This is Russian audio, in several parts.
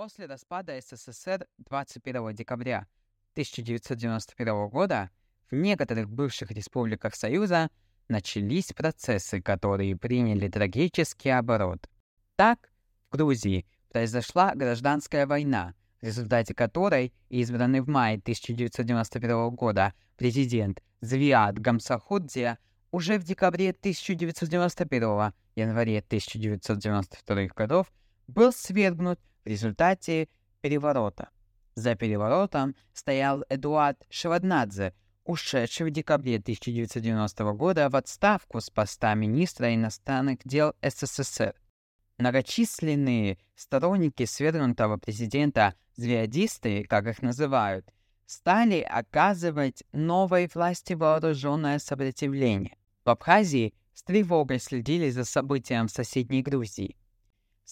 После распада СССР 21 декабря 1991 года в некоторых бывших республиках Союза начались процессы, которые приняли трагический оборот. Так, в Грузии произошла гражданская война, в результате которой избранный в мае 1991 года президент Звиад Гамсахудзе уже в декабре 1991 январе 1992 годов был свергнут в результате переворота. За переворотом стоял Эдуард Шеваднадзе, ушедший в декабре 1990 года в отставку с поста министра иностранных дел СССР. Многочисленные сторонники свергнутого президента, звездисты, как их называют, стали оказывать новой власти вооруженное сопротивление. В Абхазии с тревогой следили за событием в соседней Грузии.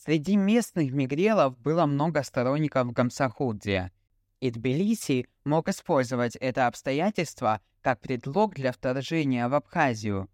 Среди местных мигрелов было много сторонников Гамсахудзия, и Тбилиси мог использовать это обстоятельство как предлог для вторжения в Абхазию.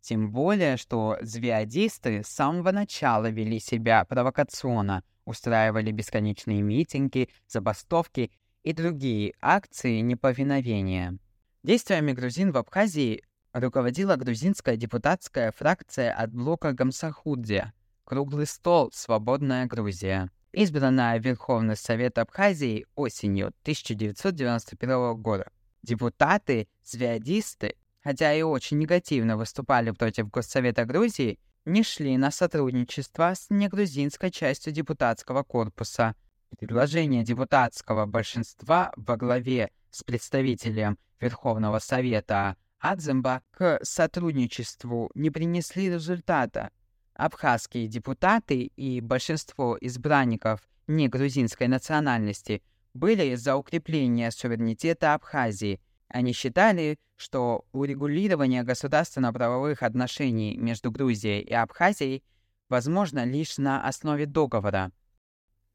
Тем более, что звеодисты с самого начала вели себя провокационно, устраивали бесконечные митинги, забастовки и другие акции неповиновения. Действиями грузин в Абхазии руководила грузинская депутатская фракция от блока Гамсахудзе – Круглый стол «Свободная Грузия», избранная Верховный Совет Абхазии осенью 1991 года. Депутаты, звездисты, хотя и очень негативно выступали против Госсовета Грузии, не шли на сотрудничество с негрузинской частью депутатского корпуса. Предложения депутатского большинства во главе с представителем Верховного Совета Адземба к сотрудничеству не принесли результата, Абхазские депутаты и большинство избранников негрузинской национальности были за укрепление суверенитета Абхазии. Они считали, что урегулирование государственно-правовых отношений между Грузией и Абхазией возможно лишь на основе договора.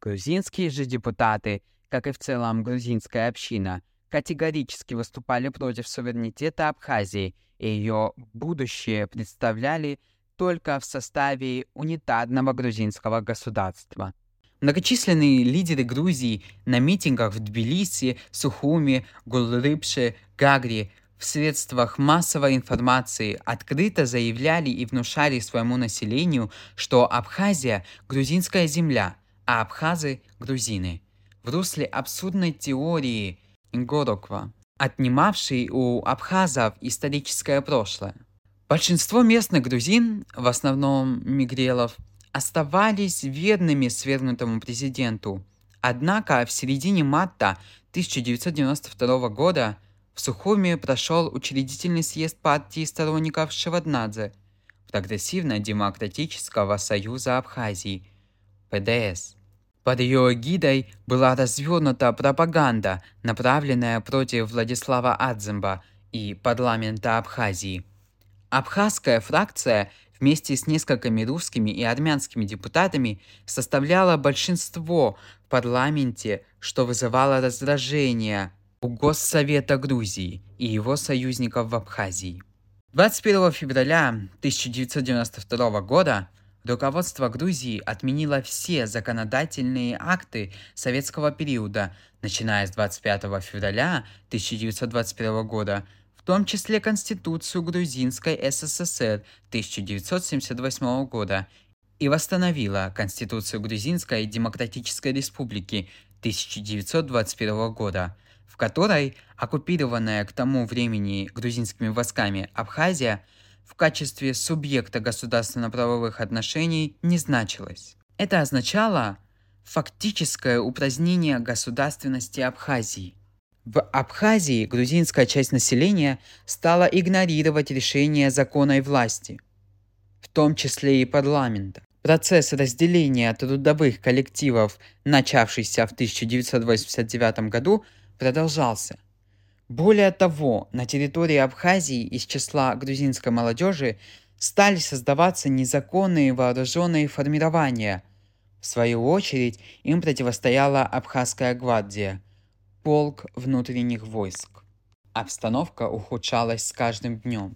Грузинские же депутаты, как и в целом грузинская община, категорически выступали против суверенитета Абхазии, и ее будущее представляли только в составе унитарного грузинского государства. Многочисленные лидеры Грузии на митингах в Тбилиси, Сухуми, Гулрыбше, Гагри в средствах массовой информации открыто заявляли и внушали своему населению, что Абхазия – грузинская земля, а абхазы – грузины. В русле абсурдной теории Гороква, отнимавшей у абхазов историческое прошлое. Большинство местных грузин, в основном мигрелов, оставались верными свергнутому президенту. Однако в середине марта 1992 года в Сухуми прошел учредительный съезд партии сторонников Шеваднадзе Прогрессивно-демократического союза Абхазии, ПДС. Под ее эгидой была развернута пропаганда, направленная против Владислава Адземба и парламента Абхазии – Абхазская фракция вместе с несколькими русскими и армянскими депутатами составляла большинство в парламенте, что вызывало раздражение у Госсовета Грузии и его союзников в Абхазии. 21 февраля 1992 года руководство Грузии отменило все законодательные акты советского периода, начиная с 25 февраля 1921 года в том числе Конституцию Грузинской СССР 1978 года и восстановила Конституцию Грузинской Демократической Республики 1921 года, в которой оккупированная к тому времени грузинскими войсками Абхазия в качестве субъекта государственно-правовых отношений не значилась. Это означало фактическое упразднение государственности Абхазии. В Абхазии грузинская часть населения стала игнорировать решения закона и власти, в том числе и парламента. Процесс разделения трудовых коллективов, начавшийся в 1989 году, продолжался. Более того, на территории Абхазии из числа грузинской молодежи стали создаваться незаконные вооруженные формирования. В свою очередь, им противостояла Абхазская гвардия – полк внутренних войск. Обстановка ухудшалась с каждым днем.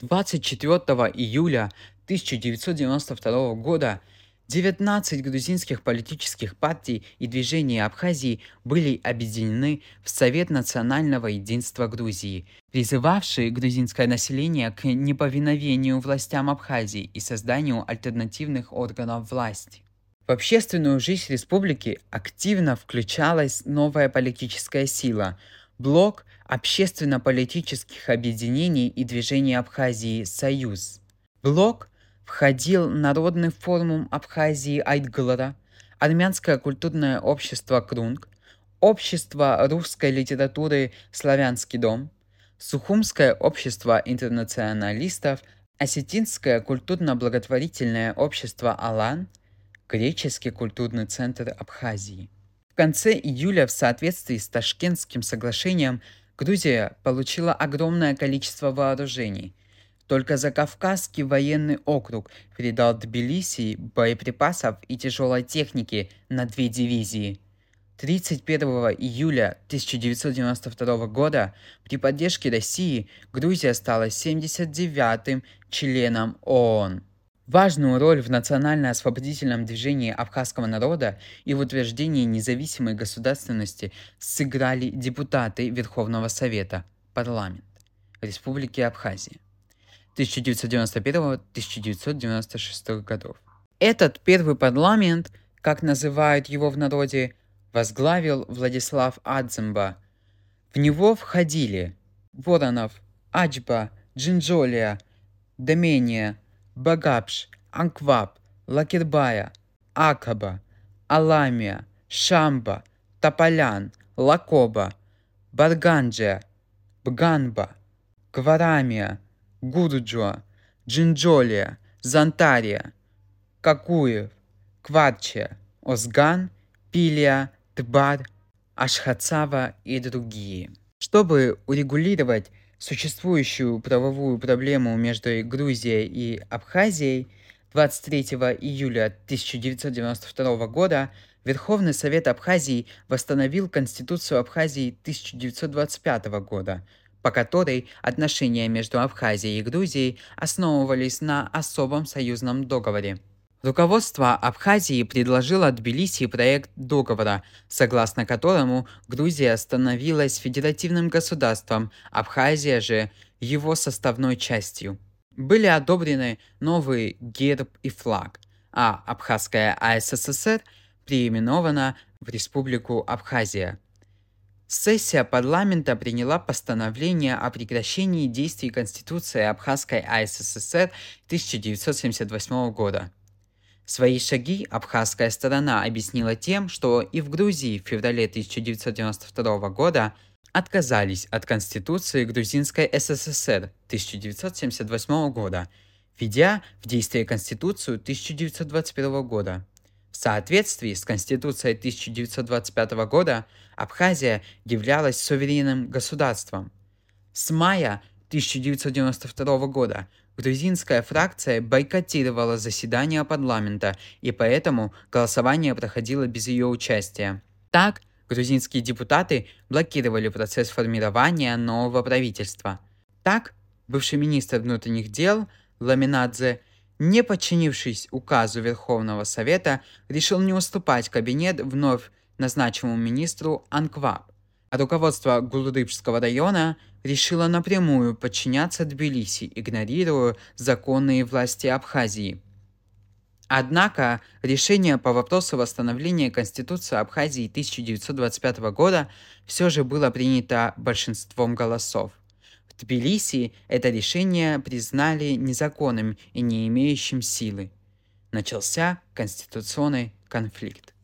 24 июля 1992 года 19 грузинских политических партий и движений Абхазии были объединены в Совет национального единства Грузии, призывавший грузинское население к неповиновению властям Абхазии и созданию альтернативных органов власти. В общественную жизнь республики активно включалась новая политическая сила – блок общественно-политических объединений и движений Абхазии «Союз». Блок входил Народный форум Абхазии Айтглара, Армянское культурное общество Крунг, Общество русской литературы «Славянский дом», Сухумское общество интернационалистов, Осетинское культурно-благотворительное общество «Алан», Греческий культурный центр Абхазии. В конце июля в соответствии с Ташкентским соглашением Грузия получила огромное количество вооружений – только Закавказский военный округ передал Тбилиси боеприпасов и тяжелой техники на две дивизии. 31 июля 1992 года при поддержке России Грузия стала 79-м членом ООН. Важную роль в национально-освободительном движении абхазского народа и в утверждении независимой государственности сыграли депутаты Верховного Совета, парламент Республики Абхазия. 1991-1996 годов. Этот первый парламент, как называют его в народе, возглавил Владислав Адземба. В него входили Воронов, Ачба, Джинджолия, Домения, Багапш, Анкваб, Лакирбая, Акаба, Аламия, Шамба, Тополян, Лакоба, Барганджия, Бганба, Гварамия, Гурджуа, Джинджолия, Зантария, Какуев, Кварче, Озган, Пилия, Тбар, Ашхацава и другие. Чтобы урегулировать существующую правовую проблему между Грузией и Абхазией, 23 июля 1992 года Верховный Совет Абхазии восстановил Конституцию Абхазии 1925 года, по которой отношения между Абхазией и Грузией основывались на особом союзном договоре. Руководство Абхазии предложило Тбилиси проект договора, согласно которому Грузия становилась федеративным государством, Абхазия же его составной частью. Были одобрены новый герб и флаг, а Абхазская АССР переименована в Республику Абхазия – Сессия парламента приняла постановление о прекращении действий Конституции Абхазской АССР 1978 года. Свои шаги абхазская сторона объяснила тем, что и в Грузии в феврале 1992 года отказались от Конституции Грузинской СССР 1978 года, введя в действие Конституцию 1921 года. В соответствии с Конституцией 1925 года Абхазия являлась суверенным государством. С мая 1992 года грузинская фракция бойкотировала заседания парламента, и поэтому голосование проходило без ее участия. Так, грузинские депутаты блокировали процесс формирования нового правительства. Так, бывший министр внутренних дел Ламинадзе не подчинившись указу Верховного Совета, решил не уступать кабинет вновь назначенному министру Анкваб. А руководство Гулрыбского района решило напрямую подчиняться Тбилиси, игнорируя законные власти Абхазии. Однако решение по вопросу восстановления Конституции Абхазии 1925 года все же было принято большинством голосов. Тбилиси это решение признали незаконным и не имеющим силы. Начался конституционный конфликт.